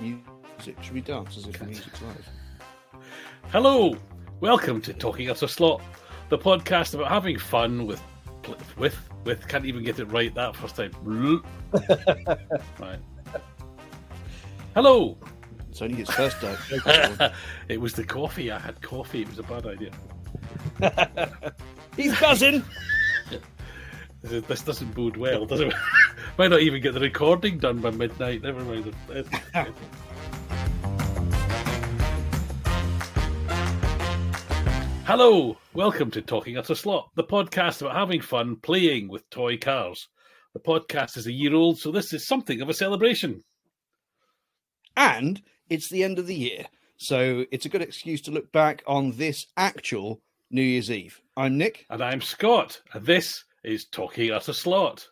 music. Should we dance as if the music's live? Hello, welcome to Talking Utter Slot, the podcast about having fun with with with. Can't even get it right that first time. right. Hello. It's only his first day. it was the coffee. I had coffee. It was a bad idea. He's buzzing. This doesn't bode well, does it? Might not even get the recording done by midnight. Never mind. Hello, welcome to Talking Utter Slot, the podcast about having fun playing with toy cars. The podcast is a year old, so this is something of a celebration. And it's the end of the year, so it's a good excuse to look back on this actual New Year's Eve. I'm Nick. And I'm Scott, and this is Talking Utter Slot.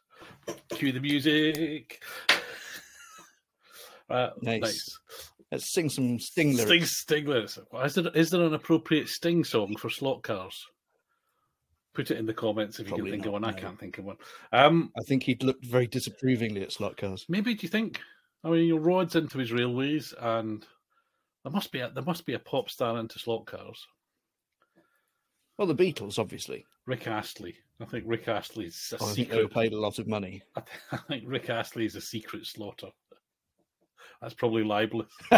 Cue the music. Uh, nice. nice. Let's sing some Sting lyrics. Sting, Sting lyrics. Is there, is there an appropriate Sting song for slot cars? Put it in the comments if Probably you can think not, of one. no. I can't think of one. Um, I think he'd looked very disapprovingly at slot cars. maybe do you think? I mean, your rods into his railways, and there must be a, there must be a pop star into slot cars. Well, the Beatles, obviously. Rick Astley. I think Rick Astley's a Oh, I think they secret. paid a lot of money. I, th- I think Rick Astley is a secret slaughter. That's probably libelous.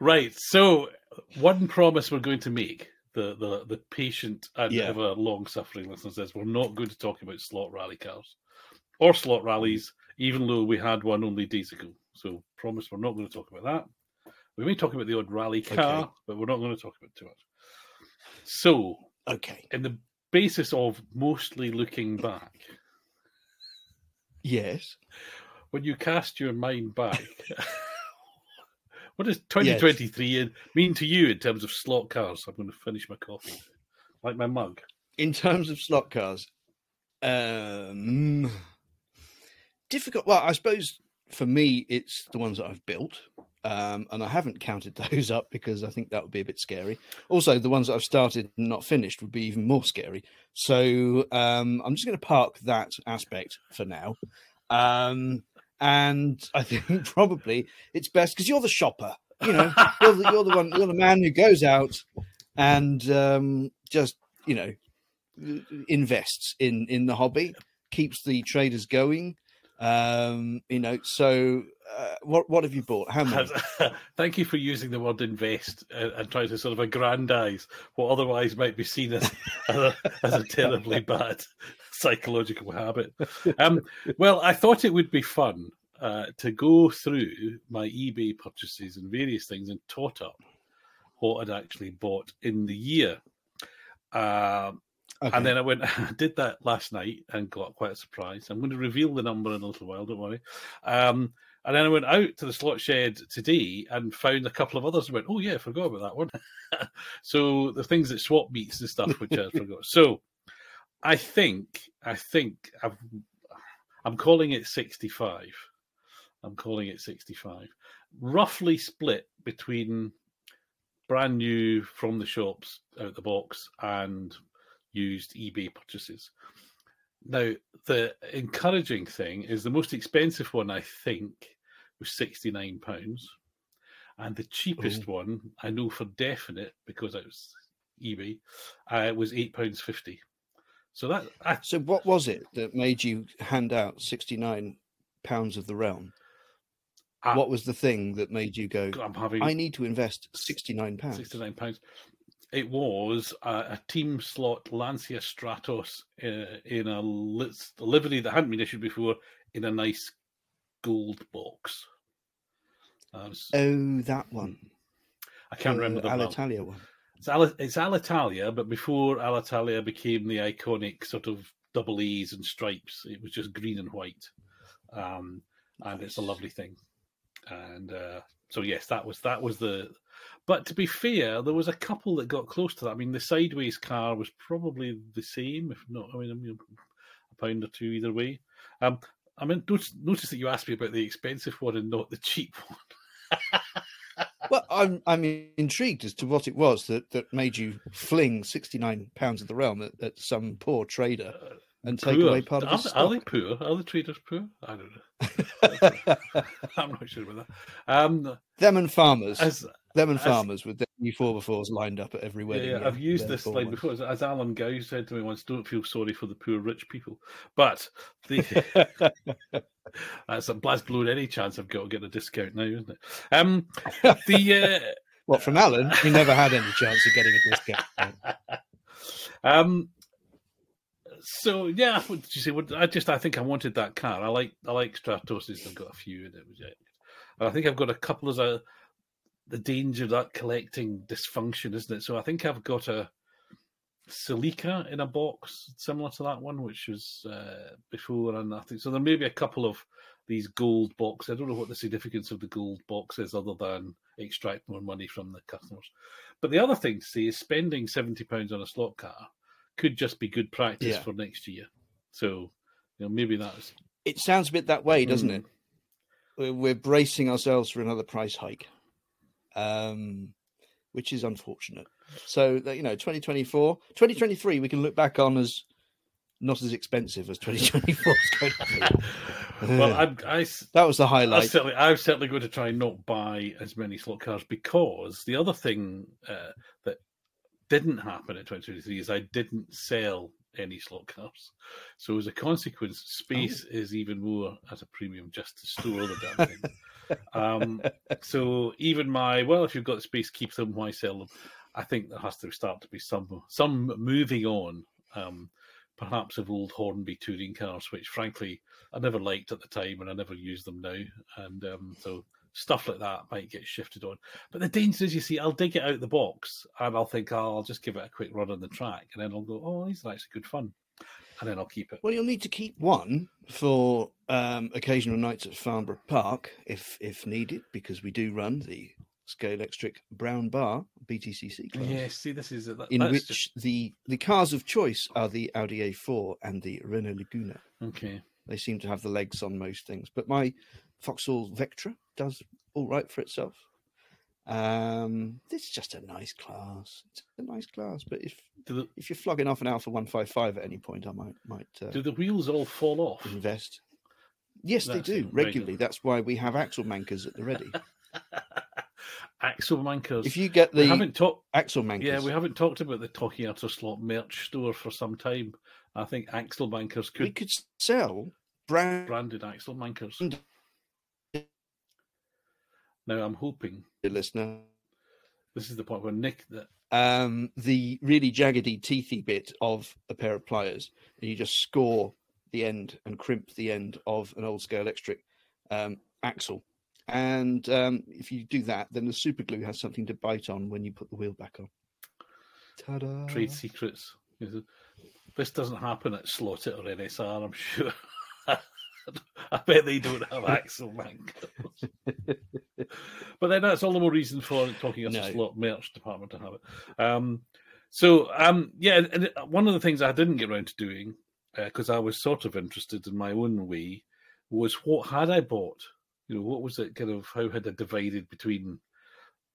Right. So, one promise we're going to make the the, the patient and Yeah. ever long suffering listener says we're not going to talk about slot rally cars or slot rallies, even though we had one only days ago. So, promise we're not going to talk about that. We may talk about the odd rally car, Okay. but we're not going to talk about it too much. So, okay. in the basis of mostly looking back, Yes. when you cast your mind back, what does 2023 mean to you in terms of slot cars? I'm going to finish my coffee, like my mug. In terms of slot cars, um, difficult. Well, I suppose for me, it's the ones that I've built. Um, and I haven't counted those up because I think that would be a bit scary. Also, the ones that I've started and not finished would be even more scary. So um, I'm just going to park that aspect for now. Um, and I think probably it's best because you're the shopper. You know, you're the, you're the one, you're the man who goes out and um, just you know invests in in the hobby, keeps the traders going. Um, you know, so uh, what what have you bought? How? Thank you for using the word invest and, and trying to sort of aggrandize what otherwise might be seen as, as, a, as a terribly bad psychological habit. Um, well, I thought it would be fun uh, to go through my eBay purchases and various things and tot up what I'd actually bought in the year. Um, Okay. and then I went, I did that last night and got quite a surprise. I'm going to reveal the number in a little while, don't worry. Um, and then I went out to the slot shed today and found a couple of others and went, oh, yeah, I forgot about that one. so the things that swap meets and stuff, which I forgot. So I think, I think I've, I'm calling it 65. I'm calling it 65. Roughly split between brand new from the shops out the box and used eBay purchases. Now, the encouraging thing is the most expensive one, I think, was £69. And the cheapest one, I know for definite because it was eBay, uh, was £8.50. So that, I, so what was it that made you hand out sixty nine pounds of the realm? I, what was the thing that made you go? I'm having I need to invest sixty nine pounds. Sixty-nine pounds. It was a, a team slot Lancia Stratos uh, in a, livery that hadn't been issued before in a nice gold box. Uh, Oh, that one. I can't remember the. Alitalia one. It's, Al- it's Alitalia, but before Alitalia became the iconic sort of double E's and stripes, it was just green and white. Um, and it's a lovely thing. And uh, so yes, that was that was the. But to be fair, there was a couple that got close to that. I mean, the sideways car was probably the same, if not. I mean, I mean a pound or two either way. Um, I mean, notice, notice that you asked me about the expensive one and not the cheap one. Well, I'm I'm intrigued as to what it was that, that made you fling sixty nine pounds of the realm at, at some poor trader. and take away part of are, his they- are they poor? Are the traders poor? I don't know. I'm not sure about that. Um, them and farmers, as them and as- farmers with their new four befores lined up at every wedding. yeah, yeah, I've used this slide before. As, as Alan Gow said to me once, "Don't feel sorry for the poor rich people." But the that's a blast blown any chance I've got to get a discount now, isn't it? Um, the uh, what from Alan? He never had any chance of getting a discount. um, so yeah, what did you say? What, I just I think I wanted that car. I like I like Stratoses. I've got a few, and it was it. And I think I've got a couple of the, the danger of that collecting dysfunction, isn't it? So I think I've got a Celica in a box similar to that one, which was uh, before, and I think so. There may be a couple of these gold boxes. I don't know what the significance of the gold box is, other than extract more money from the customers. But the other thing to see is spending seventy pounds on a slot car could just be good practice Yeah. for next year. So, you know, maybe that's It sounds a bit that way, doesn't Mm. it? We're bracing ourselves for another price hike, um, which is unfortunate. So that, you know, 2024, 2023, we can look back on as not as expensive as 2024 is going to be. well. I'm, I, s- that was the I highlight. certainly, I'm certainly going to try and not buy as many slot cars because the other thing uh, that didn't happen at 2023 is I didn't sell any slot cars. So as a consequence, space is even more at a premium just to store the damn thing. um, so even my well, if you've got space, keep them. Why sell them? I think there has to start to be some some moving on. Um, perhaps of old Hornby touring cars, which frankly I never liked at the time and I never use them now. And um, so stuff like that might get shifted on. But the danger is, you see, I'll dig it out the box and I'll think, oh, I'll just give it a quick run on the track. And then I'll go, oh, these are actually good fun. And then I'll keep it. Well, you'll need to keep one for um, occasional nights at Farnborough Park, if if needed, because we do run the Scalextric Brown Bar BTCC class, Yeah, see, this is it. That, in which just- the the cars of choice are the Audi A4 and the Renault Laguna. okay. They seem to have the legs on most things, but my Vauxhall Vectra does all right for itself. Um, it's just a nice class. It's a nice class, but if the, if you're flogging off an Alfa One Five Five at any point, I might might uh, do the wheels all fall off? invest. Yes, they do regularly. regularly. That's why we have axle mankers at the ready. axle Mankers. if you get we the haven't talked. axle mankers, Yeah, we haven't talked about the Talking Utter Slot merch store for some time. I think axle Mankers could we could sell brand branded axle Mankers. And- I'm hoping listener this is the point where Nick that um, the really jaggedy, teethy bit of a pair of pliers, and you just score the end and crimp the end of an old Scalextric um, axle. And um, if you do that, then the super glue has something to bite on when you put the wheel back on. Ta-da! trade secrets. This doesn't happen at It or NSR, I'm sure. I bet they don't have Axel Mankers. but then that's all the more reason for Talking Utter No. Slot merch department to have it. Um, so um, yeah, and one of the things I didn't get around to doing because I was sort of interested in my own way was what had I bought? You know, what was it kind of how had I divided between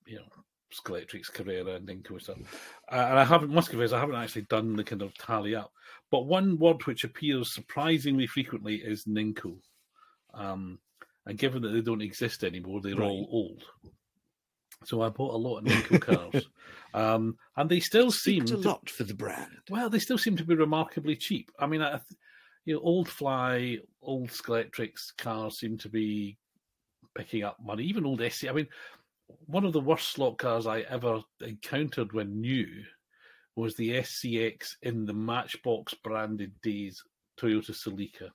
you know Scalextric, Carrera, and Ninco stuff? Uh, and I haven't must confess I haven't actually done the kind of tally up. But one word which appears surprisingly frequently is Ninco. Um, and given that they don't exist anymore, they're all old. So I bought a lot of Ninco cars, um, and they still seem a to, lot for the brand. well, they still seem to be remarkably cheap. I mean, I, you know, old Fly, old Scalextric cars seem to be picking up money. Even old SC. I mean, one of the worst slot cars I ever encountered when new was the SCX in the Matchbox branded days Toyota Celica.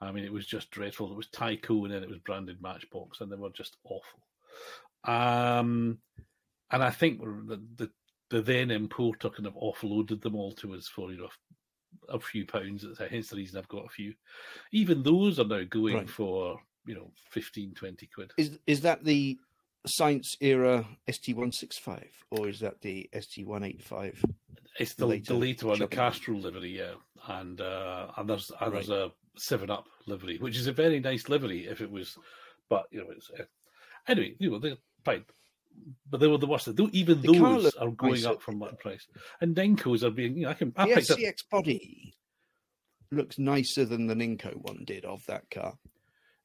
I mean, it was just dreadful. It was Tyco and then it was branded Matchbox, and they were just awful. Um, and I think the, the the then importer kind of offloaded them all to us for you know a few pounds. Hence the reason I've got a few. Even those are now going Right. for you know 15, 20 quid. Is is that the Science era ST165 or is that the ST185? It's the later the later one, the shopping. Castrol livery, yeah, and uh, and there's and there's a Seven Up livery, which is a very nice livery if it was, but you know it's uh, anyway, you know they're fine, but they were the worst. Though even The those are going up from that price, and Denkos are being. You know, I can I The picked up SCX body. looks nicer than the Ninco one did of that car.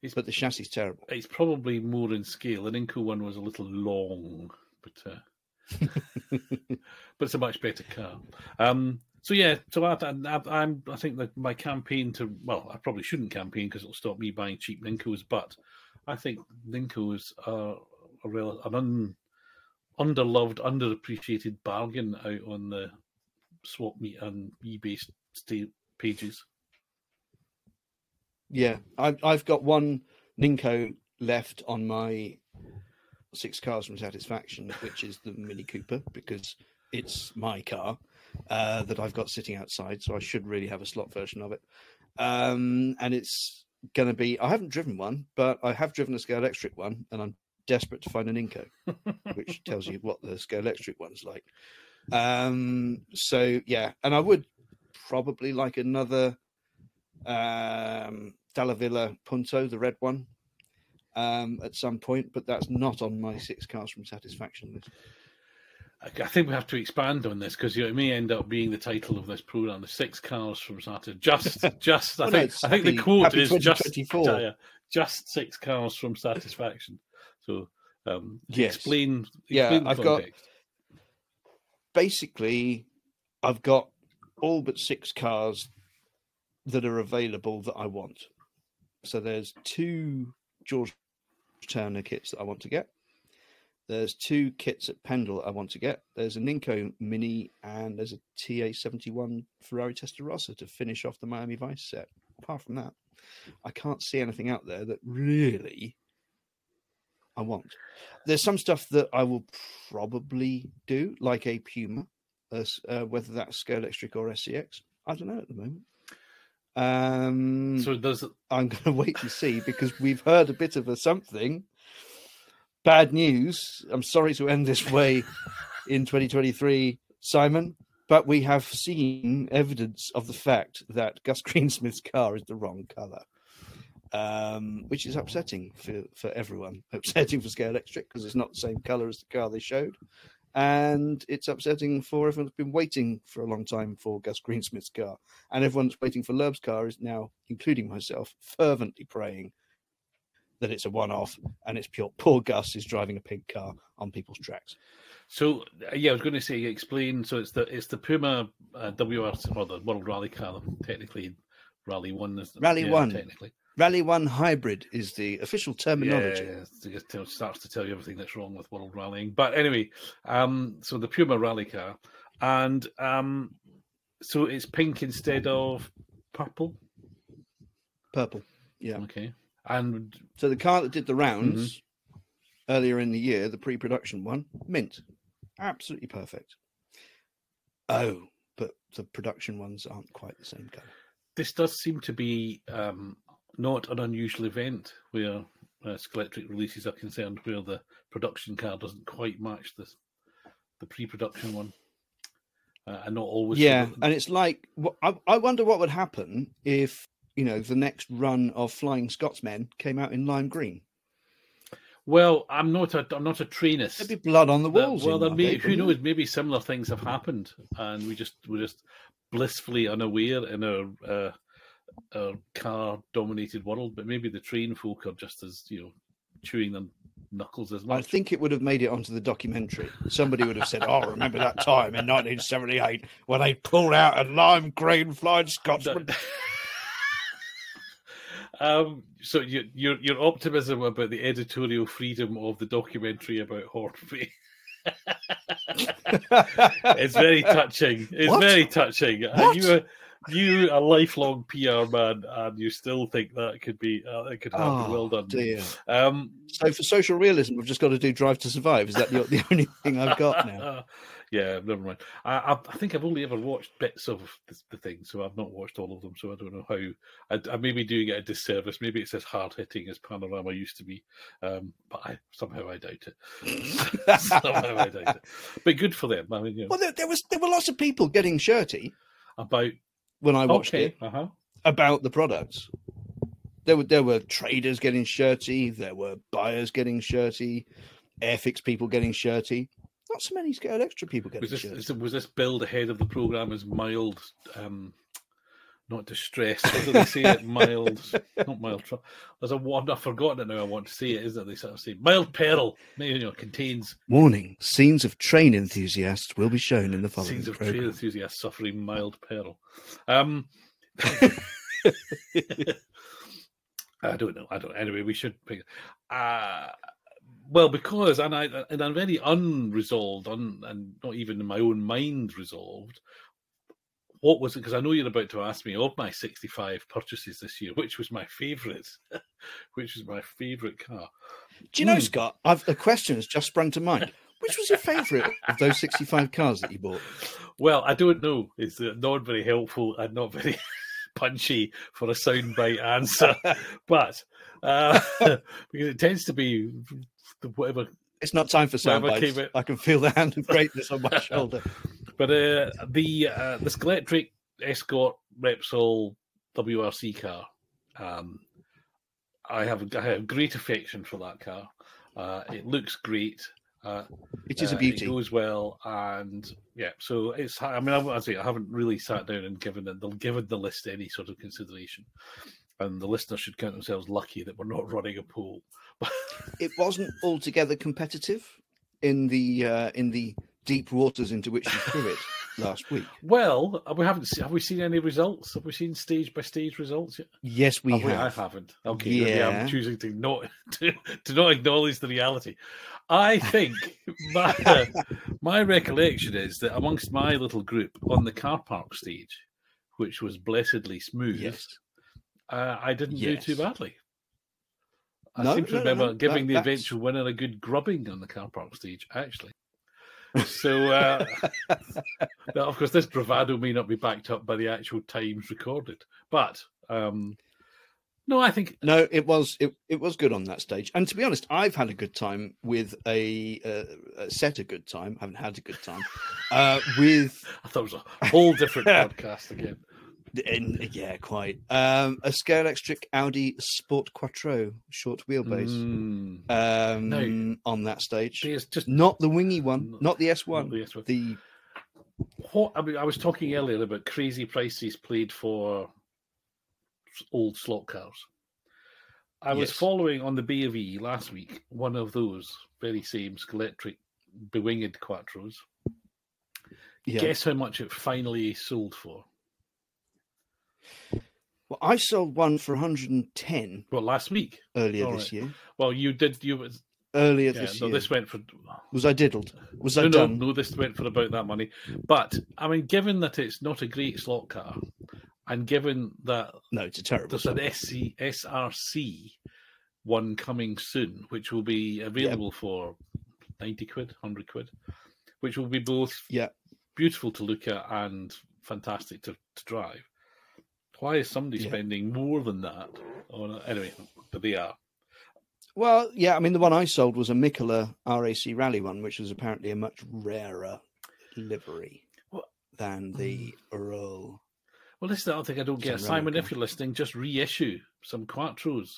It's- but the chassis is terrible. It's probably more in scale. The Ninco one was a little long, but uh, but it's a much better car. Um, so yeah, so I, I, I'm I think that my campaign to well, I probably shouldn't campaign because it'll stop me buying cheap Nincos, but I think Nincos are a real an un, underloved, underappreciated bargain out on the swap meet and eBay sta- pages. Yeah, I've I've got one Ninco left on my six cars from satisfaction, which is the Mini Cooper because it's my car uh, that I've got sitting outside, so I should really have a slot version of it. Um, and it's going to be I haven't driven one, but I have driven a Scalextric one, and I'm desperate to find an Inco, which tells you what the Scalextric one's like. Um, so yeah, and I would probably like another um, Dallavilla Punto, the red one, um, at some point, but that's not on my six cars from satisfaction list. I I think we have to expand on this because you know, it may end up being the title of this program: the six cars from Saturn. Just, just. I Well, no, think. it's I think the happy- quote is just, 2024. yeah, just six cars from satisfaction. So, um, Yes. explain. Yeah, explain the I've got- Basically, I've got all but six cars that are available that I want. So there's two George Turner kits that I want to get. There's two kits at Pendle I want to get. There's a Ninco Mini and there's a TA71 Ferrari Testarossa to finish off the Miami Vice set. Apart from that, I can't see anything out there that really I want. There's some stuff that I will probably do, like a Puma, uh, whether that's Scalextric or SCX. I don't know at the moment. Um, So does I'm going to wait and see because we've heard a bit of a something. Bad news. I'm sorry to end this way in 2023, Simon, but we have seen evidence of the fact that Gus Greensmith's car is the wrong color, um, which is upsetting for, for everyone. Upsetting for Scalextric because it's not the same color as the car they showed. And it's upsetting for everyone who's been waiting for a long time for Gus Greensmith's car. And everyone that's waiting for Loeb's car is now, including myself, fervently praying that it's a one-off and it's pure. Poor Gus is driving a pink car on people's tracks. so? uh, Yeah, I was going to say explain. So it's the it's the Puma uh, WRC or the World Rally car. Technically, Rally One Rally yeah, One. Technically, Rally One Hybrid is the official terminology. Yeah, it starts to tell you everything that's wrong with world rallying. But anyway, um, so the Puma rally car, and um, so it's pink instead of purple. Purple. Yeah. Okay, and So the car that did the rounds earlier in the year, the pre-production one, mint, absolutely perfect. Oh, but the production ones aren't quite the same color. this does seem to be um, not an unusual event where uh, Scalextric releases are concerned, where the production car doesn't quite match the the pre-production one, uh, and not always. yeah, and it's like I, I wonder what would happen if you know the next run of Flying Scotsmen came out in lime green. well, I'm not a I'm not a trainist. There'd be blood on the walls. well, there may, who knows? Maybe similar things have happened, and we just we're just blissfully unaware in our uh, our car-dominated world. But maybe the train folk are just as you know chewing their knuckles as much. I think it would have made it onto the documentary. Somebody would have said, "Oh, remember that time in 1978 when they pulled out a lime green Flying Scotsman?" um, so your, your your optimism about the editorial freedom of the documentary about Hornby it's very touching. It's What? very touching. What? You a, you a lifelong PR man, and you still think that could be uh, that could happen. well Oh, done. dear. Um, So for social realism, we've just got to do Drive to Survive. Is that the, the only thing I've got now? yeah, never mind. I, I, I think I've only ever watched bits of the, the thing, so I've not watched all of them. So I don't know how. I, I may be doing it a disservice. Maybe it's as hard hitting as Panorama used to be, um, but I, somehow I doubt it. somehow I doubt it. But good for them. I mean, you know, Well, there, there was there were lots of people getting shirty about when I watched okay, it uh huh. about the products. There were there were traders getting shirty. There were buyers getting shirty. Airfix people getting shirty. Not so many Scalextric people getting Was this shirty. was this build ahead of the program as mild, um, not distressed. What do they say it? Mild, not mild. tr- There's a one I've forgotten it now. I want to say it is that? They sort of say mild peril. You know, contains Warning: scenes of train enthusiasts will be shown in the following scenes of train enthusiasts suffering mild peril. Um, I don't know. I don't. Anyway, we should pick. Uh, well, because and I and I'm very unresolved, un, and not even in my own mind resolved. What was it? Because I know you're about to ask me of my 65 purchases this year, which was my favourite, which was my favourite car. Do you know, Hmm. Scott? I've, a question has just sprung to mind. Which was your favourite of those 65 cars that you bought? Well, I don't know. It's uh, not very helpful and not very punchy for a soundbite answer, but uh, because it tends to be whatever. It's not time for sound Whatever bites. came it- I can feel the hand of greatness on my shoulder. But uh, the uh, the Scalextric Escort Repsol WRC car, um, I have I have great affection for that car. Uh, it looks great. Uh, It is a Uh, beauty. It goes well, and yeah. So it's. I mean, I, I say I haven't really sat down and given it, the given the list any sort of consideration, and the listeners should count themselves lucky that we're not running a poll. It wasn't altogether competitive in the uh, in the deep waters into which you threw it last week. Well, uh, we haven't. se- Have we seen any results? Have we seen stage by stage results yet? Yes, we Have I have. haven't. Okay, yeah. I'm choosing to not to, to not acknowledge the reality. I think my my recollection is that amongst my little group on the car park stage, which was blessedly smooth, Yes. uh, I didn't do too badly. I No, seem to no, remember no. giving That- the eventual winner a good grubbing on the car park stage, actually. So, uh, now, of course, this bravado may not be backed up by the actual times recorded, but um, no, I think No, it was it, it was good on that stage. And to be honest, I've had a good time with a, uh, a set a good time. haven't had a good time uh, with I thought it was a whole different podcast again. In, yeah, quite um, a Scalextric Audi Sport Quattro short wheelbase Mm. um, No. on that stage. See, it's just Not the wingy one, Not- not the S one. the S1. The what I, mean, I was talking earlier about crazy prices played for old slot cars. I was following on the B of E last week one of those very same Scalextric bewinged Quattros. yeah. Guess how much it finally sold for? Well, I sold one for 110 Well, last week. earlier All this right. year. Well, you did. You was Earlier yeah, this no. year. This went for Was I diddled? Was I no, no, done? no. This went for about that money. But I mean, given that it's not a great slot car, and given that No, it's a terrible. there's an song. SC, SRC one coming soon, which will be available for 90 quid, 100 quid, which will be both Yeah. beautiful to look at and fantastic to, to drive. Why is somebody Yeah. spending more than that? On a, anyway, but they are. Well, yeah, I mean, the one I sold was a Mikkola RAC Rally one, which was apparently a much rarer livery What? than the mm. Earl. Well, this is the other thing I don't get. Simon, if you're listening, just reissue some Quattros.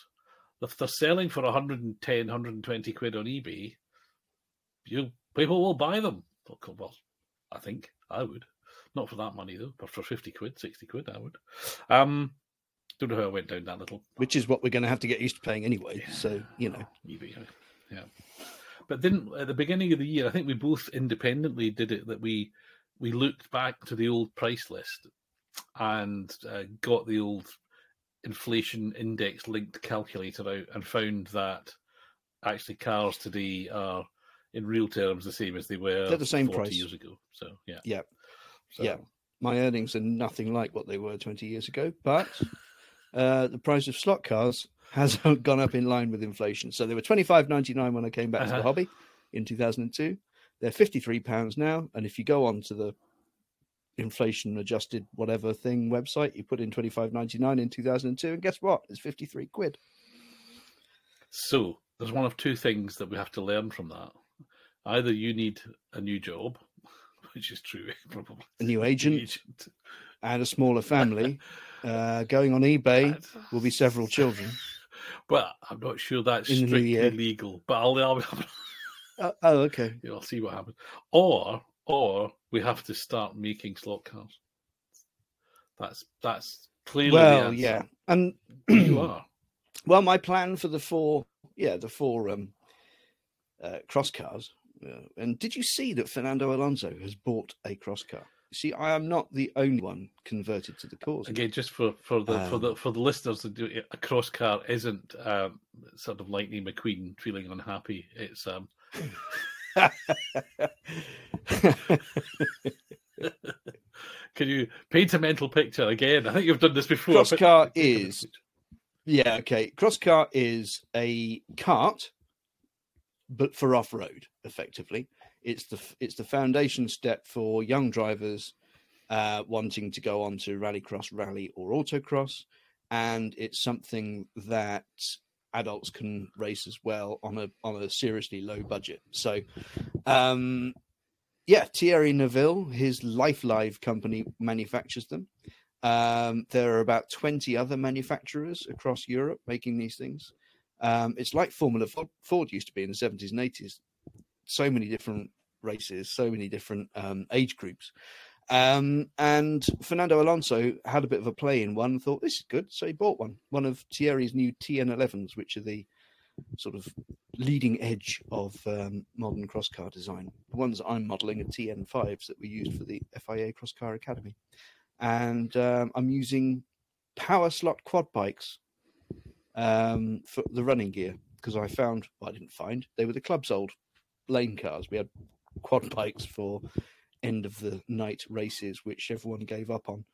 If they're selling for 110, 120 quid on eBay, you people will buy them. Well, I think I would. Not for that money though, but for 50 quid, 60 quid, I would. Um, don't know how I went down that little which is what we're going to have to get used to paying anyway. Yeah. So, you know. Yeah. But then at the beginning of the year, I think we both independently did it that we we looked back to the old price list and uh, got the old inflation index linked calculator out and found that actually cars today are in real terms the same as they were They're the same 40 price. years ago. So yeah. Yeah. So, Yeah. my earnings are nothing like what they were 20 years ago, but uh, the price of slot cars has gone up in line with inflation. So they were 25.99 when I came back to Uh-huh. the hobby in 2002. They're 53 pounds now, and if you go on to the inflation adjusted whatever thing website, you put in 25.99 in 2002, and guess what? It's 53 quid. So there's one of two things that we have to learn from that. Either you need a new job, which is true, probably. A new agent Agent. and a smaller family. Uh, going on eBay will be several children. But I'm not sure that's In strictly legal. But I'll, I'll, Uh, oh, okay. you know, I'll see what happens. Or, or we have to start making slot cars. That's that's Clearly, well, yeah, and you are. well, my plan for the four, yeah, the four um, uh, cross cars. Uh, and did you see that Fernando Alonso has bought a cross car? See, I am not the only one converted to the cause. Again, just for, for the for Um, the for the listeners, to do it, a cross car isn't um, sort of Lightning McQueen feeling unhappy. It's um, can you paint a mental picture again? I think you've done this before. Cross car is Yeah, okay. Cross car is a cart, but for off road, effectively. It's the it's the foundation step for young drivers uh, wanting to go on to rallycross, rally, or autocross, and it's something that adults can race as well on a on a seriously low budget. So, um, yeah, Thierry Neuville, his Life Live company manufactures them. Um, there are about 20 other manufacturers across Europe making these things. Um, it's like Formula Ford, used to be in the 70s and 80s. So many different races, so many different um, age groups. Um, and Fernando Alonso had a bit of a play in one, thought this is good. So he bought one, one of Thierry's new TN11s, which are the sort of leading edge of um, modern cross car design. The ones I'm modeling are TN5s that we used for the FIA Cross Car Academy and um, I'm using power slot quad bikes um, for the running gear because I found well, I didn't find they were the club's old lane cars. We had quad bikes for end of the night races, which everyone gave up on.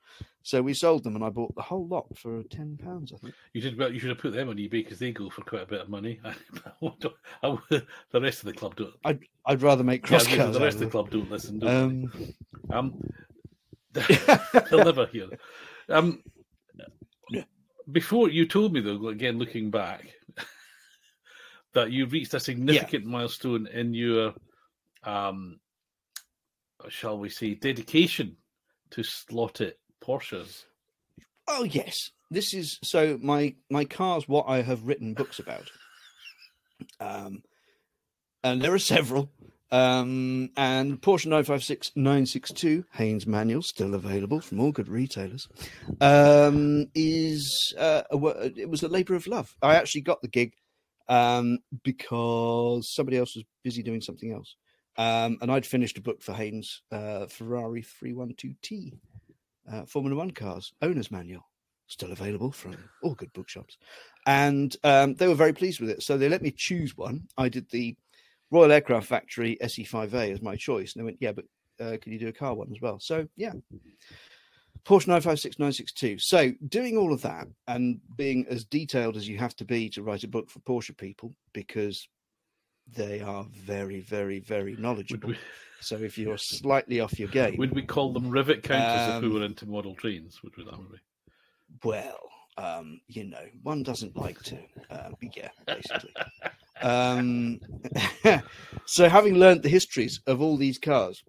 So we sold them, and I bought the whole lot for ten pounds. I think. You did well. You should have put them on eBay because they go for quite a bit of money. the rest of the club don't. I'd I'd rather make cross the- cars. the rest of the club don't listen. Don't Um, they? Um, they'll never hear. Um, Yeah. Before you told me though, again looking back, that you reached a significant milestone in your, um, shall we say, dedication to Slot.it Porsches. Oh yes, this is so my my car's what I have written books about. Um, and there are several. Um, and Porsche 956 962 Haynes manual still available from all good retailers. Um, is uh, a, it was a labour of love. I actually got the gig um, because somebody else was busy doing something else. Um, and I'd finished a book for Haynes uh, Ferrari 312T uh, Formula One cars, owner's manual, still available from all good bookshops. And um, they were very pleased with it. So they let me choose one. I did the Royal Aircraft Factory SE5A as my choice. And they went, yeah, but uh, can you do a car one as well? So, yeah. Porsche 956 962. So, doing all of that and being as detailed as you have to be to write a book for Porsche people, because they are very, very, very knowledgeable. we, So, if you're slightly off your game, would we call them rivet counters if we Um, were into model trains? Would we that would be? Well, um, you know, one doesn't like to, uh, but yeah, basically. um, so, having learned the histories of all these cars,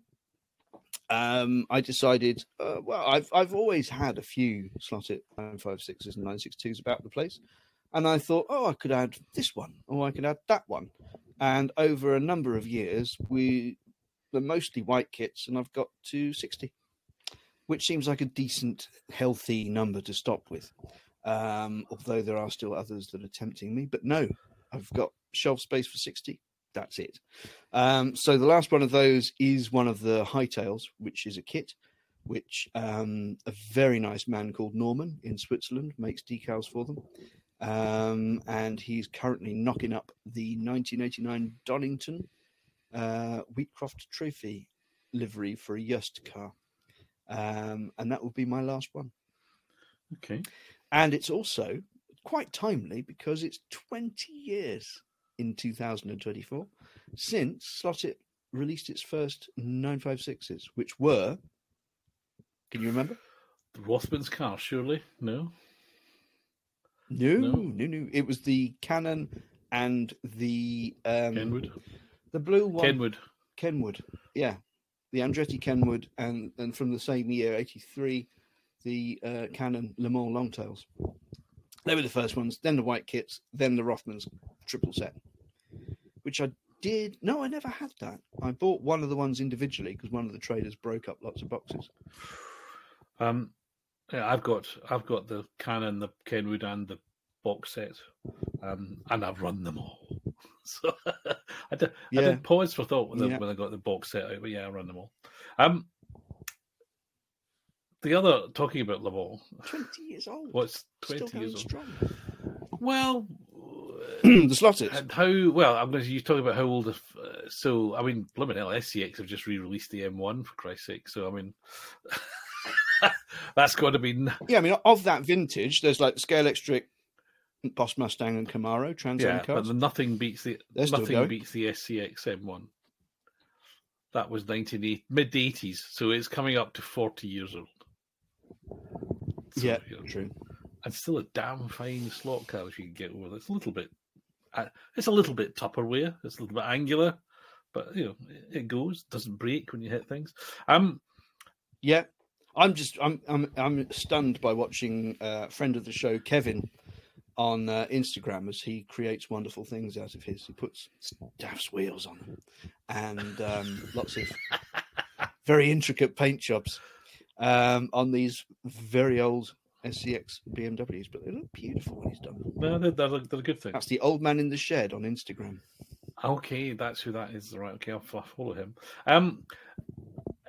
um, I decided, uh, well, I've I've always had a few slotted 956s and 962s about the place, and I thought, oh, I could add this one, or I could add that one, and over a number of years, we were mostly white kits, and I've got to 60 which seems like a decent, healthy number to stop with. Um, although there are still others that are tempting me, but no, I've got shelf space for 60. That's it. Um, so the last one of those is one of the hightails, which is a kit, which um, a very nice man called Norman in Switzerland makes decals for them. Um, and he's currently knocking up the 1989 Donington uh, Wheatcroft Trophy livery for a Joest car um, and that will be my last one. Okay. And it's also quite timely because it's 20 years in 2024 since Slot.it released its first 956s, which were, can you remember? The Rothman's car, surely? No? No, No. no, no. It was the Canon and the um, Kenwood? the blue one, Kenwood. Kenwood. Yeah, the Andretti Kenwood, and and from the same year, '83, the uh, Canon Le Mans Longtails. They were the first ones. Then the white kits. Then the Rothmans triple set, which I did. No, I never had that. I bought one of the ones individually because one of the traders broke up lots of boxes. Um, Yeah, I've got I've got the Canon, the Kenwood, and the box set, um, and I've run them all. So I did, Yeah. I did pause for thought when, I- Yeah. when I got the box set out, but yeah, I run them all. Um, the other talking about Le Mans, 20 years old. what's Still twenty going years old? strong. Well, the Slotters. and how well I'm going to you talk about how old. if- Uh, so I mean, blimey hell, SCX have just re-released the M1 for Christ's sake. So I mean, that's got to be n- Yeah, I mean, of that vintage, there's like Scalextric, Boss Mustang, and Camaro Trans Am yeah, but cars. the- nothing beats the They're nothing beats the SCX M1. That was 1980 mid 80s, so it's coming up to 40 years old. So, yeah, you know, true. and still a damn fine slot car if you can get over. it. It's a little bit, uh, it's a little bit Tupperware. It's a little bit angular, but you know it, goes. Doesn't break when you hit things. Um, Yeah, I'm just I'm I'm I'm stunned by watching uh, friend of the show Kevin on uh, Instagram as he creates wonderful things out of his. He puts Daft's wheels on them and um, lots of very intricate paint jobs um, on these very old SCX BMWs, but they look beautiful when he's done. no, they're, they're, a- they're a good thing. That's the old man in the shed on Instagram. Okay, that's who that is. Right. Okay, I'll, follow him. Um,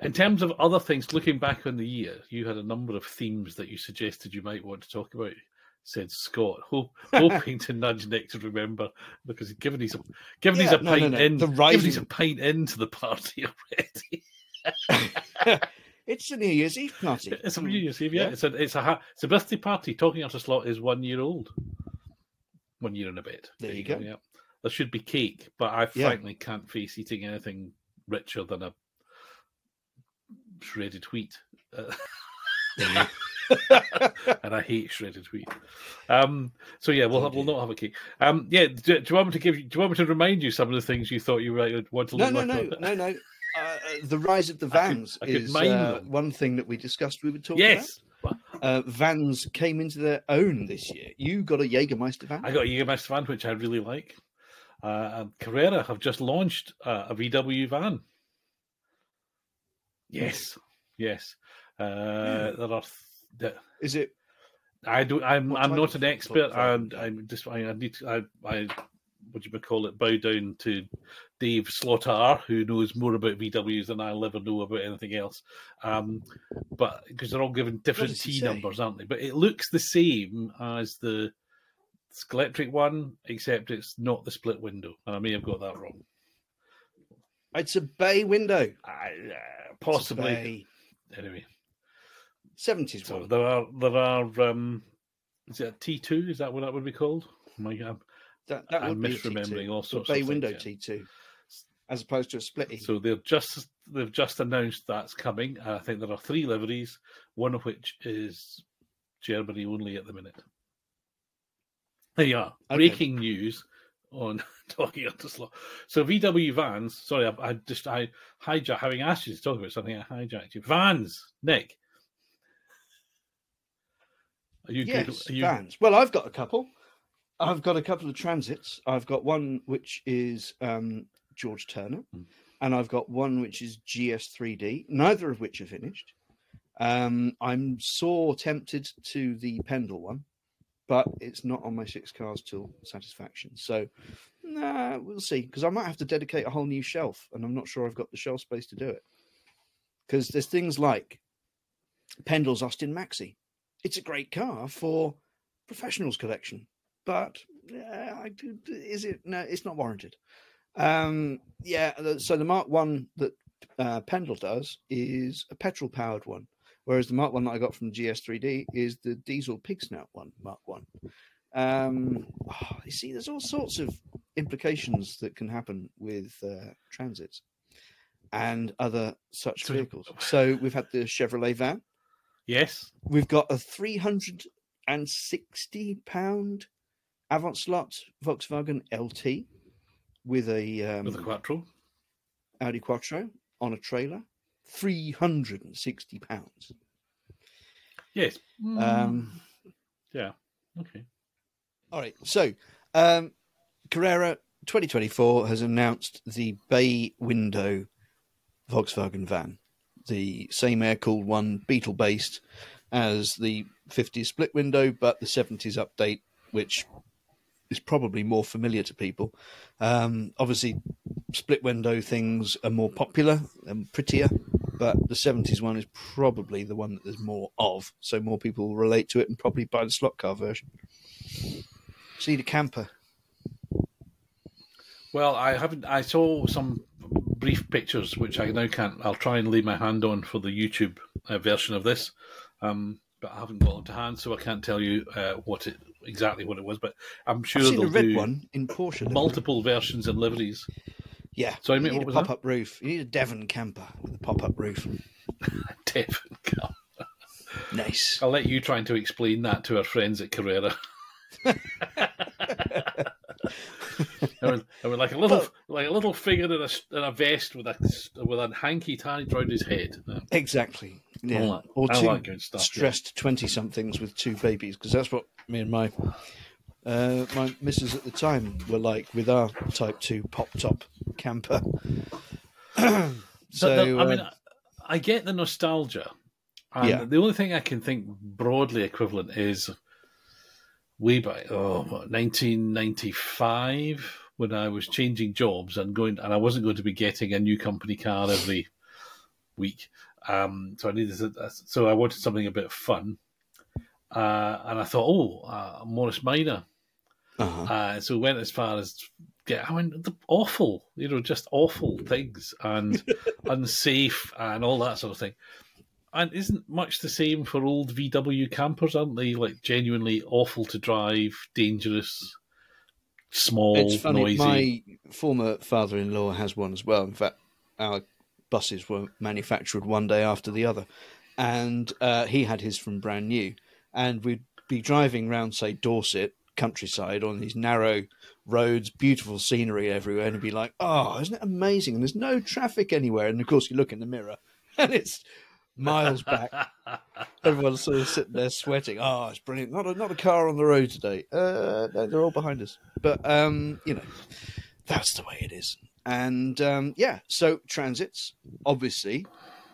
in terms of other things, looking back on the year, you had a number of themes that you suggested you might want to talk about. Said Scott, ho- hoping to nudge Nick to remember because given he's a, given he's a no, no, pint no. in, The given he's a rising- pint into the party already. It's a New Year's Eve party. It's a New Year's Eve, yeah. Yeah. It's a it's a ha- it's a birthday party. Talking Utter Slot is one year old, one year and a bit. There you go. Yeah, there should be cake, but I Yeah. frankly can't face eating anything richer than a shredded wheat, uh, and I hate shredded wheat. Um, so yeah, we'll have, we'll not have a cake. Um, yeah, do, do you want me to give you? Do you want me to remind you some of the things you thought you might want to No, learn no, more no, about? no, no. Uh, uh, the rise of the I could- vans I could is uh, one thing that we discussed we were talking Yes, about. Uh, vans came into their own this year. You got a Jägermeister van? I got a Jägermeister van, which I really like. Uh, and Carrera have just launched uh, a VW van. Yes, yes. Uh, there are. Th- Is it? I do. I'm. What I'm not an expert, van and I'm just. I, I need. To, I. I. What you call it? Bow down to Dave Slaughter, who knows more about VWs than I'll ever know about anything else. Um, but because they're all given different T numbers, aren't they? But it looks the same as the Scalextric one, except it's not the split window. And I may have got that wrong. It's a bay window. I, uh, possibly. Anyway, 70s so one. there are there are. Um, is it a T two? Is that what that would be called? Oh my God. That, that would be misremembering T2, all sorts bay of window yeah. T2, as opposed to a splitty. So they've just they've just announced that's coming. I think there are three liveries, one of which is Germany only at the minute. There you are. Okay. Breaking news on Talking Utter Slot. So VW vans. Sorry, I, I just I hijacked having asked you to talk about something. I hijacked you. Vans, Nick. Are you good? yes, Are you, vans. Well, I've got a couple. I've got a couple of transits. I've got one which is um, George Turner, Mm. and I've got one which is GS3D. Neither of which are finished. Um, I'm sore tempted to the Pendle one, but it's not on my six cars till satisfaction. So, nah, we'll see. Because I might have to dedicate a whole new shelf, and I'm not sure I've got the shelf space to do it. Because there's things like Pendle's Austin Maxi. It's a great car for professionals collection, but I do, is it? No, it's not warranted. Um, yeah, so the Mark One that uh, Pendle does is a petrol powered one, whereas the Mark One that I got from GS3D is the diesel pig snout one, Mark One. Um, oh, you see, there's all sorts of implications that can happen with uh, transits and other such vehicles. So we've had the Chevrolet van. yes. We've got a 360 pound Avant slot Volkswagen LT with a um, With the Quattro. Audi Quattro on a trailer. 360 pounds. Yes. Um, yeah. Okay. all right. So, um, Carrera 2024 has announced the bay window Volkswagen van, the same air cooled one, Beetle based, as the 50s split window, but the 70s update, which is probably more familiar to people. Um, obviously, split window things are more popular and prettier, but the 70s one is probably the one that there's more of, so more people will relate to it and probably buy the slot car version. See the camper. Well, I haven't. I saw some brief pictures, which I now can't. I'll try and lay my hand on for the YouTube uh, version of this, um, but I haven't got them to hand, so I can't tell you uh, what it exactly what it was. But I'm sure I've seen they'll a red do one in Porsche. livery. multiple versions and liveries. Yeah. So you mate, need what a was pop-up roof. You need a Devon camper with a pop-up roof. Devon. camper. Nice. I'll let you trying to explain that to our friends at Carrera. I mean, I like a little, like a little figure in a, in a vest with a with a hanky tied round his head. Uh, Exactly. Yeah. Or two stuff, stressed twenty-somethings with two babies, because that's what me and my uh, my missus at the time were like with our Type Two pop-top camper. so the- I mean, uh, I get the nostalgia. And Yeah. the only thing I can think broadly equivalent is way back, oh, 1995, when I was changing jobs and going, and I wasn't going to be getting a new company car every week. Um, so I needed, a, so I wanted something a bit fun. Uh, and I thought, oh, uh, Morris Minor. uh-huh. Uh, so went as far as get. I mean, the awful, you know, just awful things and unsafe and all that sort of thing. And isn't much the same for old VW campers, aren't they? Like genuinely awful to drive, dangerous, small, it's funny. noisy. My former father-in-law has one as well. In fact, our buses were manufactured one day after the other, and uh, he had his from brand new. And we'd be driving round, say, Dorset countryside on these narrow roads, beautiful scenery everywhere, and be like, "Oh, isn't it amazing?" And there's no traffic anywhere. And of course, you look in the mirror, and it's miles back. Everyone's sort of sitting there sweating. Oh, it's brilliant. Not a, not a car on the road today. Uh, no, they're all behind us. But, um, you know, that's the way it is. And um, yeah, so transits, obviously,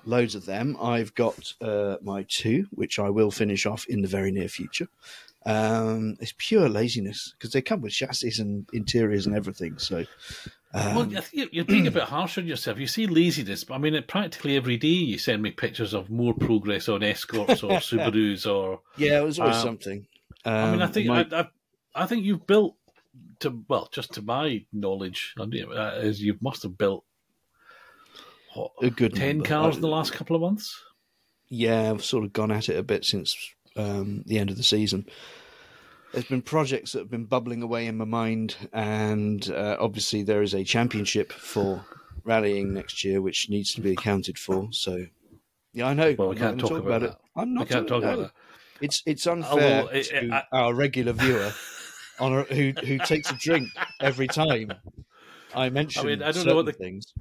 loads of them. I've got uh, my two, which I will finish off in the very near future. Um, it's pure laziness because they come with chassis and interiors and everything. So, um, well, you're- you're being a bit harsh on yourself. You see laziness, but I mean, practically every day you send me pictures of more progress on Escorts or Subarus or yeah, it was always um, something. Um, I mean, I think my- I, I, I think you've built to well, just to my knowledge, mean, uh, is you must have built what, a good ten number. cars I- in the last couple of months. yeah, I've sort of gone at it a bit since um, the end of the season. There's been projects that have been bubbling away in my mind, and uh, obviously there is a championship for rallying next year, which needs to be accounted for. So, yeah, I know. Well, we can't gonna talk about it. that. I'm not. We can't talk about that. It's it's unfair Although, it- to I- our regular viewer on a, who who takes a drink every time I mention. I mean, I don't know what the- things.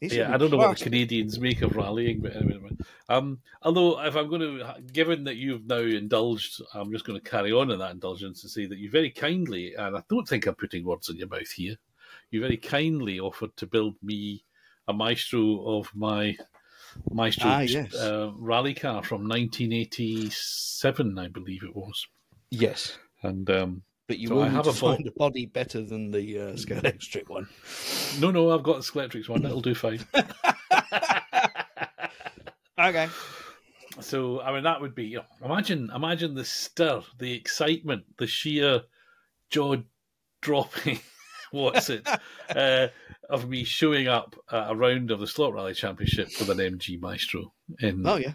Yeah, I don't know what the. Canadians make of rallying, but anyway. anyway. Um, although, if I'm going to, given that you've now indulged, I'm just going to carry on in that indulgence and say that you very kindly, and I don't think I'm putting words in your mouth here, you very kindly offered to build me a Maestro of my Maestro Ah, yes. uh, rally car from 1987, I believe it was. Yes. And um, But you So will I have a find a body better than the uh, Scale one. no, no, I've got the Scalextric one. That'll do fine. Okay. So I mean, that would be you know, imagine imagine the stir, the excitement, the sheer jaw dropping. What's it? uh, of me showing up at a round of the Slot Rally Championship with an MG Maestro. In Oh yeah.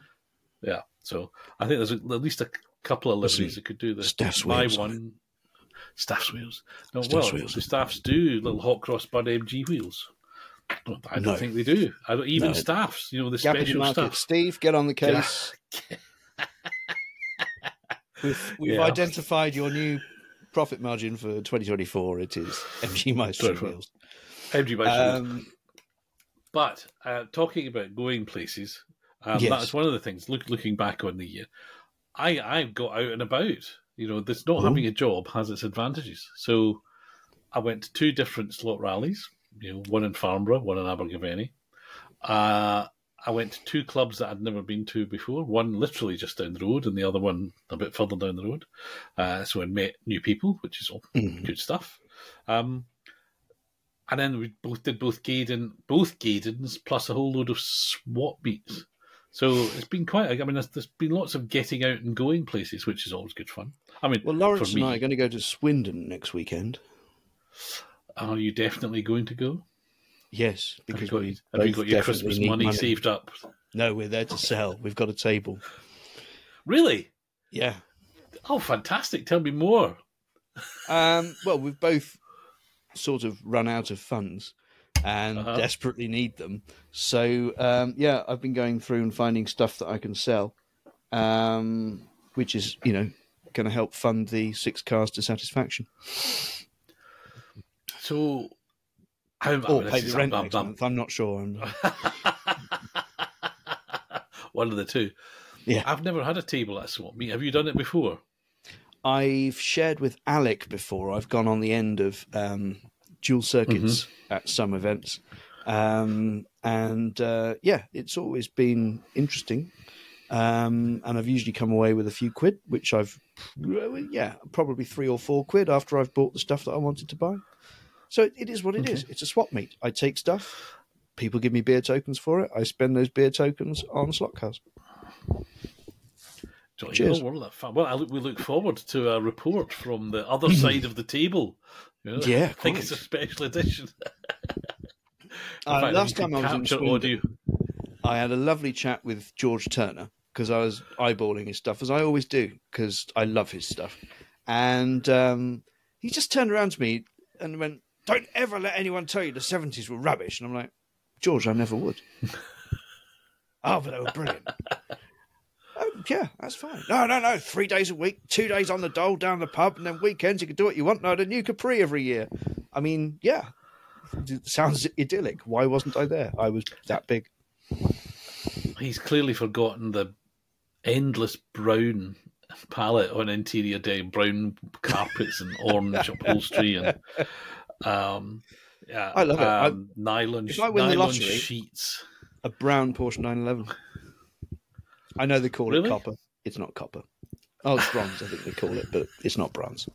yeah, so I think there's at least a couple of Listen, liveries that could do this. My one, staff's wheels. No, Staff's well, wheels. the staffs do little hot cross bud MG wheels. I don't No. think they do. I don't, even No. staffs, you know, the Gap special market. stuff. Steve, get on the case. We've, we've Yeah. identified your new profit margin for 2024. It is MG Maestro wheels. MG Maestro. wheels. Um, But uh, talking about going places, um, Yes. that's one of the things. Look, looking back on the year, I I got out and about. You know, this not Oh. having a job has its advantages. So I went to two different slot rallies. You know, one in Farnborough, one in Abergavenny, uh, I went to two clubs that I'd never been to before. One literally just down the road, and the other one a bit further down the road. Uh, so I met new people, which is all Mhm. good stuff. Um, and then we both did both Gaydon, both Gaydons, plus a whole load of swap meets. So it's been quite. I mean, there's, there's been lots of getting out and going places, which is always good fun. I mean, Well, Lawrence for and I are going to go to Swindon next weekend. are you definitely going to go? Yes, Have you got, have you got your Christmas need money, saved up? No, we're there to sell. We've got a table. Really? Yeah. Oh, fantastic! Tell me more. Um, well, we've both sort of run out of funds and Uh-huh. desperately need them. So, um, yeah, I've been going through and finding stuff that I can sell, um, which is, you know, going to help fund the six cars to satisfaction. So, how, I Or pay the rent I'm- next I'm- month. I'm not sure. I'm, One of the two. Yeah. I've never had a table at a swap meet. Have you done it before? I've shared with Alec before. I've gone on the end of um, dual circuits at some events, um, and uh, yeah, it's always been interesting. Um, and I've usually come away with a few quid, which I've yeah, probably three or four quid after I've bought the stuff that I wanted to buy. So it, it is what it is. Okay. It's a swap meet. I take stuff. People give me beer tokens for it. I spend those beer tokens on slot cars. Cheers. well, well. Well, I look, we look forward to a report from the other side of the table. You know, Yeah, I think it's a special edition. Uh, fact, last time I was in capture Swindon- audio. I had a lovely chat with George Turner because I was eyeballing his stuff, as I always do, because I love his stuff. And um, he just turned around to me and went, Don't ever let anyone tell you the 70s were rubbish. And I'm like, George, I never would. oh, but they were brilliant. Yeah, that's fine. No, no, no. Three days a week, two days on the dole, down the pub, and then weekends you can do what you want. No, the new Capri every year. I mean, yeah. It sounds idyllic. Why wasn't I there? I was that big. He's clearly forgotten the endless brown palette on interior day, brown carpets and orange upholstery and um, yeah, I love it. I- um, nylon, if I win the lottery- sheets. a brown Porsche 911. I know they call Really? it copper. It's not copper. Oh, it's bronze, I think they call it, but it's not bronze.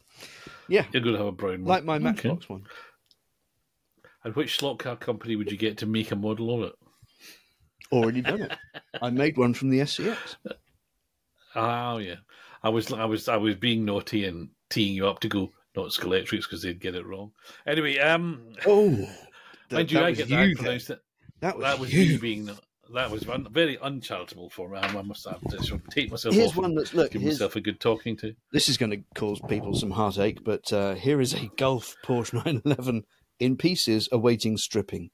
Yeah, You're going to have a brown one, like my Okay. Matchbox one. And which slot car company would you get to make a model on it? Already done it. I made one from the SCX. Oh yeah, I was I was I was being naughty and teeing you up to go not Scalextric because they'd get it wrong. Anyway, um, Oh, that, mind you, that I get you. that it. That was, That was you. me being that was un, very uncharitable for me. I must have to sort of take myself Here's off one that's look. give myself a good talking to. this is going to cause people some heartache, but uh, here is a Gulf Porsche 911 in pieces awaiting stripping.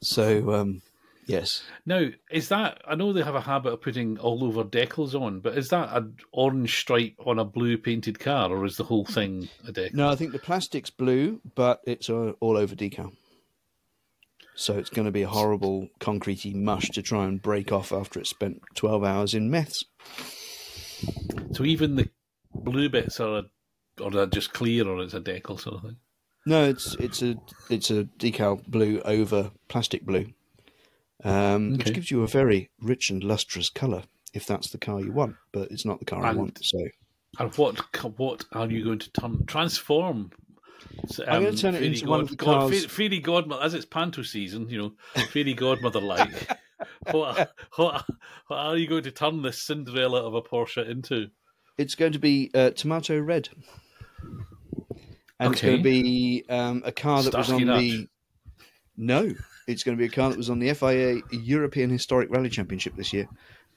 So, um, yes, Now, is that I know they have a habit of putting all over decals on, but is that an orange stripe on a blue painted car, or is the whole thing a decal? No, I think the plastic's blue, but it's uh, all over decal. So it's going to be a horrible concretey mush to try and break off after it's spent 12 hours in meths. So even the blue bits are, or they're just clear, or it's a decal sort of thing. No, it's it's a it's a decal blue over plastic blue, um, Okay. which gives you a very rich and lustrous colour if that's the car you want. But it's not the car I And- want. So And what what are you going to turn transform? So, I'm gonna turn it into one of the God, cars- fairy godmother, as it's panto season, you know, fairy godmother like. what, what, what are you going to turn this Cinderella of a Porsche into? it's going to be uh, tomato red, and it's going to be um, a car that was on the. No, it's going to be a car that was on the FIA European Historic Rally Championship this year.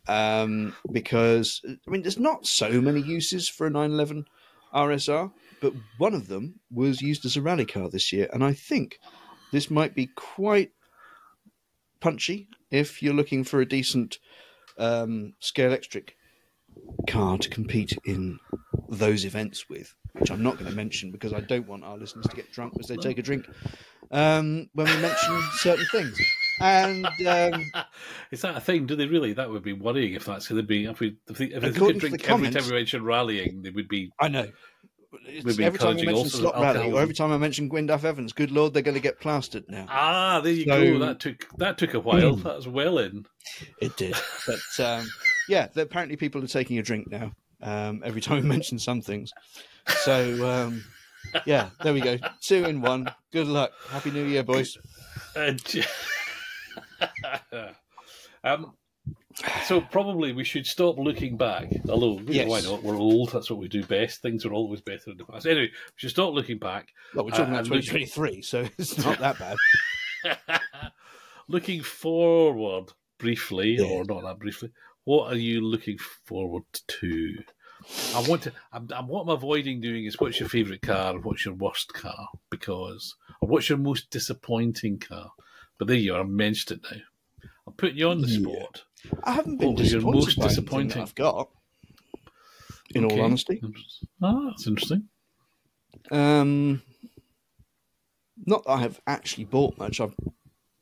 Um, because I mean, there's not so many uses for a 911 RSR, but one of them was used as a rally car this year, and I think this might be quite punchy if you're looking for a decent um, Scalextric car to compete in those events with, which I'm not going to mention because I don't want our listeners to get drunk as they take a drink um, when we mention certain things. And um, Is that a thing? Do they really? That would be worrying if that's going to be if we if they, if they could to the drink every time we mention rallying, they would be I know. It's every time encouraging mention Slot Rally or every time I mention Gwyndaf Evans, good lord, they're going to get plastered now. Ah, there you So- go. That took that took a while. That was well in. It did, but um, yeah, apparently people are taking a drink now um, every time we mention some things. So um, yeah, there we go, two in one. Good luck, happy New Year, boys. Uh, um, so probably we should stop looking back. Although know, why not? We're old. That's what we do best. Things are always better in the past. Anyway, we should stop looking back. Well, we're talking Uh, about and look- 2023, so it's not that bad. looking forward briefly, Yeah. or not that briefly. What are you looking forward to? I want to. I'm, I'm, what I'm avoiding doing is what's your favourite car and what's your worst car because, or what's your most disappointing car. But there you are. I've mentioned it now. I'll put you on the Yeah. spot. I haven't been What was your most disappointing? I've got. In Okay. all honesty, Ah, that's interesting. um, not that I have actually bought much. I've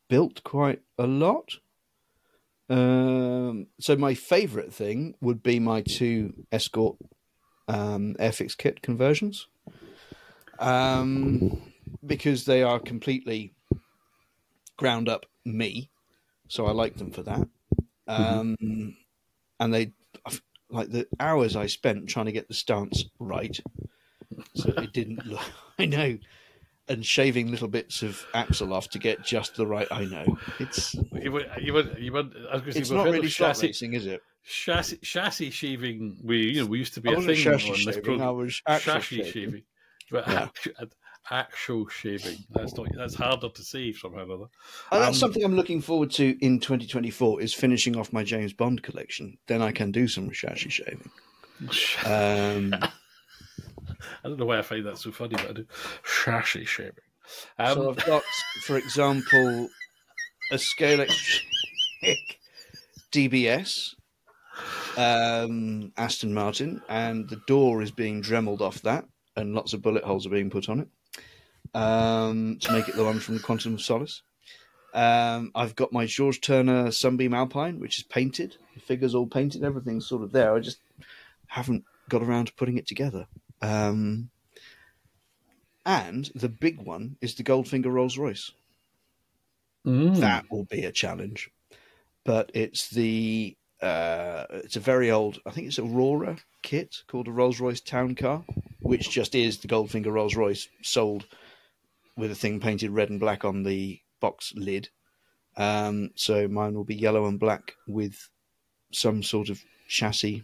built quite a lot. Um, so my favourite thing would be my two Escort um, Airfix kit conversions, um, because they are completely ground up me. So I like them for that. Um, And they like the hours I spent trying to get the stance right, so it didn't look. I know. And shaving little bits of axle off to get just the right. I know it's You were, you were, you were, I was it's not really of chassis, racing, is it? chassis, chassis shaving. We, you know, we used to be I a thing chassis on this shaving. program. I was actual chassis shaving. shaving, but Yeah. Actu- actual shaving. That's not. That's harder to say somehow or other. And that's Um, something I'm looking forward to in 2024 is finishing off my James Bond collection. Then I can do some chassis shaving. Um, I don't know why I find that so funny, but I do. Chassis shaving. Um, so I've got, for example, a scale DBS, um, Aston Martin, and the door is being dremeled off that, and lots of bullet holes are being put on it um, to make it the one from Quantum of Solace. Um, I've got my George Turner Sunbeam Alpine, which is painted. The figure's all painted. Everything's sort of there. I just haven't got around to putting it together. Um, and the big one is the Goldfinger Rolls Royce. mm, That will be a challenge, but it's the uh, it's a very old. I think it's Aurora kit called a Rolls Royce Town Car, which just is the Goldfinger Rolls Royce sold with a thing painted red and black on the box lid. Um, so mine will be yellow and black with some sort of chassis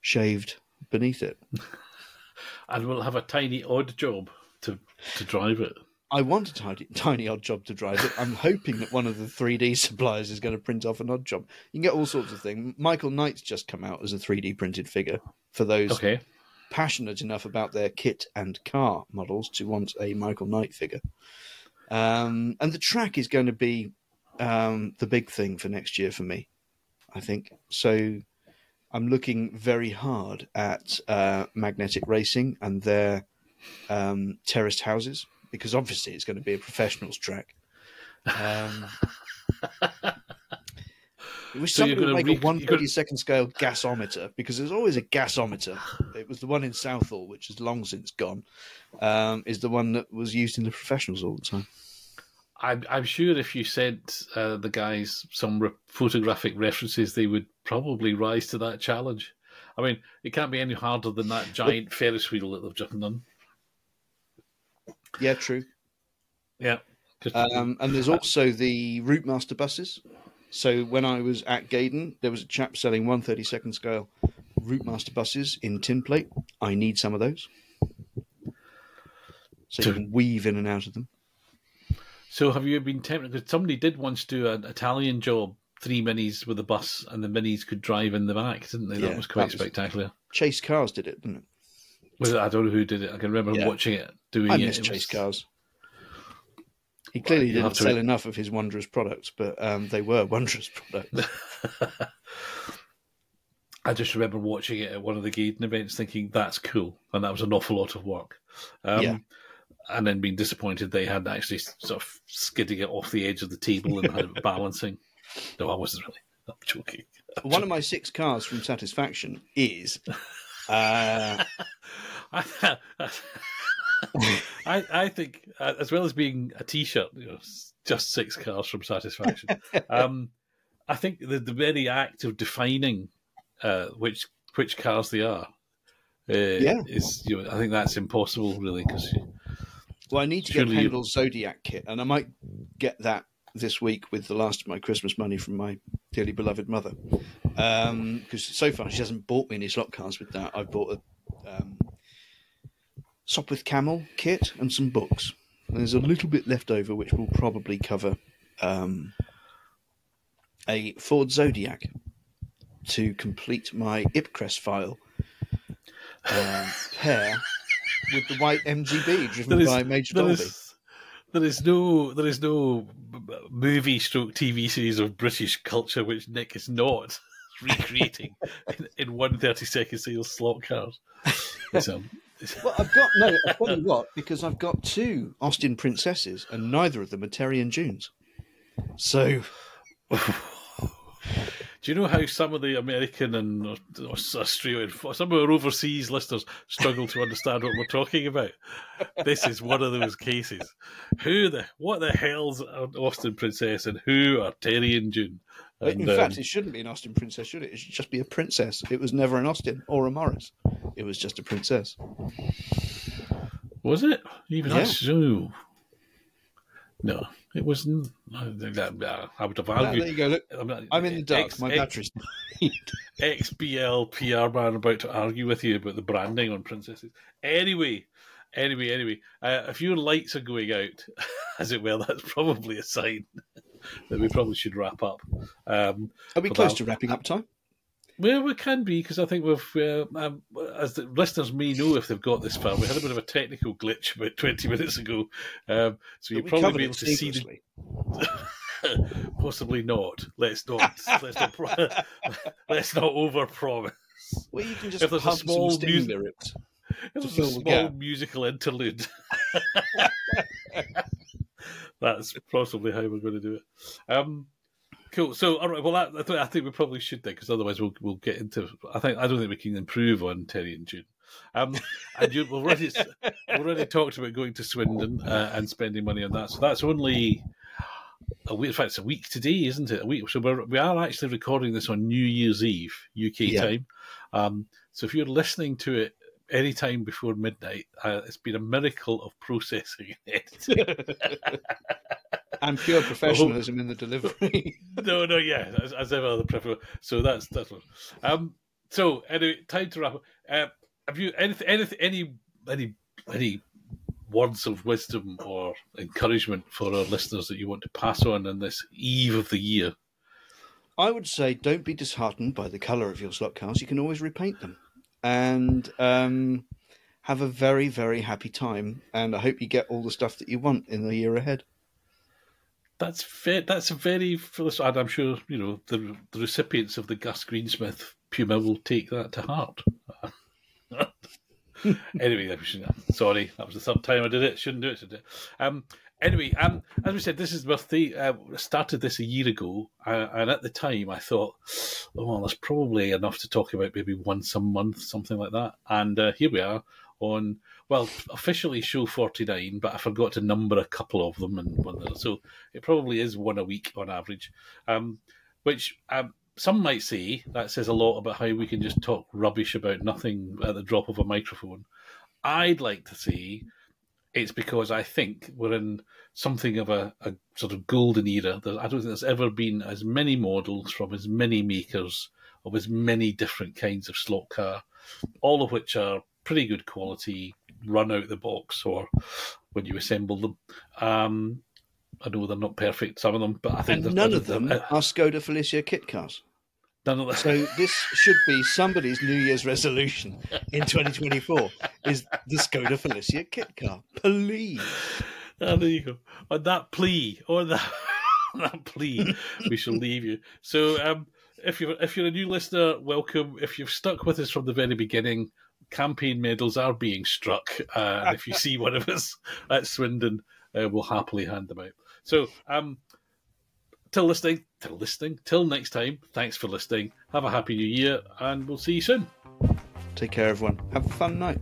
shaved beneath it. and we'll have a tiny odd job to to drive it. I want a tiny, tiny odd job to drive it. I'm hoping that one of the 3D suppliers is going to print off an odd job. You can get all sorts of things. Michael Knight's just come out as a 3D printed figure for those Okay. Passionate enough about their kit and car models to want a Michael Knight figure. Um, and the track is going to be um, the big thing for next year for me, I think. So I'm looking very hard at uh, magnetic racing and their um, terraced houses because obviously it's going to be a professionals track. Um, I wish So would gonna make re- a one thirty second scale gasometer because there's always a gasometer. It was the one in Southall, which is long since gone. Um, is the one that was used in the professionals all the time. I'm, I'm sure if you sent uh, the guys some re- photographic references, they would probably rise to that challenge. I mean, it can't be any harder than that giant Ferris wheel that they've just done. Yeah, true. Yeah. Um, and there's also the Routemaster buses. So when I was at Gaydon, there was a chap selling 132nd scale Routemaster buses in tin plate. I need some of those. So you can weave in and out of them. So have you been tempted? Because somebody did once do an Italian job, three minis with a bus, and the minis could drive in the back, didn't they? Yeah, that was quite that was- spectacular. Chase Cars did it, didn't it? Was it, I don't know who did it. I can remember Yeah. watching it, doing I it. miss It Chase was- Cars. He clearly have didn't to- sell enough of his wondrous products, but um, they were wondrous products. I just remember watching it at one of the Gaydon events, thinking that's cool, and that was an awful lot of work. Um, Yeah. And then being disappointed they had actually sort of skidding it off the edge of the table and had it balancing. No, I wasn't really. I'm joking. One of my six cars from Satisfaction is uh, I, I, think uh, as well as being a T-shirt, you know, just six cars from satisfaction. um, I think the the very act of defining uh, which which cars they are, uh, Yeah. is you know, I think that's impossible really because Well, I need to get Pendle's Zodiac kit, and I might get that this week with the last of my Christmas money from my dearly beloved mother. Because so far she hasn't bought me any slot cars with that. I've bought a um, Sopwith Camel kit and some books. And there's a little bit left over, which will probably cover um, a Ford Zodiac to complete my Ipcress file um, pair with the white MGB driven is- by Major Dalby. is there is no there is no b- movie stroke TV series of British culture which Nick is not recreating in, in one 30 second sales slot. It's, um, it's- Well, I've got no. I tell you what, because I've got two Austin princesses, and neither of them are Terry and Junes. So Do you know how some of the American and Australian, some of our overseas listeners struggle to understand what we're talking about? This is one of those cases. Who the, what the hell's an Austin Princess and who are Terry and June? And, in um, fact, it shouldn't be an Austin princess, should it? It should just be a princess. It was never an Austin or a Morris. It was just a princess. was it? Even Yeah. that's so. No, it wasn't. I uh, I would have Ah, there you go. Look, I'm, I'm in the dark. X- My X- battery's. XBL PR man about to argue with you about the branding on princesses. Anyway, anyway, anyway, uh, if your lights are going out, as it were, that's probably a sign that we probably should wrap up. Um, Are we close that- to wrapping up time? well, we can be because I think we've, uh, um, as the listeners may know if they've got this far, we had a bit of a technical glitch about twenty minutes ago, um, so you'll probably be able to see the. Possibly not. Let's not. let's not. Pro- let's not overpromise. Well, you can just If there's a small music-. It was a small musical interlude. That's possibly how we're going to do it. Um, cool. So, all right. Well, that, I, th- I think we probably should then, because otherwise we'll we'll get into. I think I don't think we can improve on Terry and June. Um, and you, we've already we've already talked about going to Swindon uh, and spending money on that. So that's only a week. In fact, it's a week today, isn't it? A week. So we're, we are actually recording this on New Year's Eve UK Yeah. time. Um, so if you're listening to it any time before midnight, uh, it's been a miracle of processing it. and pure professionalism in the delivery. no, no, yeah, as, as ever the prefer. So that's that's one. Um. So anyway, time to wrap up. Uh, have you anything, anything, any, any, any words of wisdom or encouragement for our listeners that you want to pass on on this eve of the year? I would say don't be disheartened by the colour of your slot cars. You can always repaint them and um, have a very, very happy time. And I hope you get all the stuff that you want in the year ahead. That's ve- that's a very philosophical. I'm sure you know the the recipients of the Gus Greensmith Puma will take that to heart. anyway, sorry, that was the third time I did it. Shouldn't do it today. Um, anyway, um, as we said, this is birthday. Uh, I started this a year ago, uh, and at the time I thought, oh, well, that's probably enough to talk about, maybe once a month, something like that. And uh, here we are on. Well, officially show 49, but I forgot to number a couple of them. and one, So it probably is one a week on average, um, which um, some might say that says a lot about how we can just talk rubbish about nothing at the drop of a microphone. I'd like to say it's because I think we're in something of a, a sort of golden era. There, I don't think there's ever been as many models from as many makers of as many different kinds of slot car, all of which are pretty good quality, run out the box or when you assemble them. Um, I know they're not perfect, some of them, but I think And none of them uh, are Skoda Felicia kit cars. So this should be somebody's New Year's resolution in 2024 is the Skoda Felicia kit car. Please. Ah, there you go. On that plea, on that, that plea, we shall leave you. So, um, if you're if you're a new listener, welcome. If you've stuck with us from the very beginning, campaign medals are being struck. Uh, and if you see one of us at Swindon, uh, we'll happily hand them out. So, um, till listening, till listening, till next time. Thanks for listening. Have a happy new year, and we'll see you soon. Take care, everyone. Have a fun night.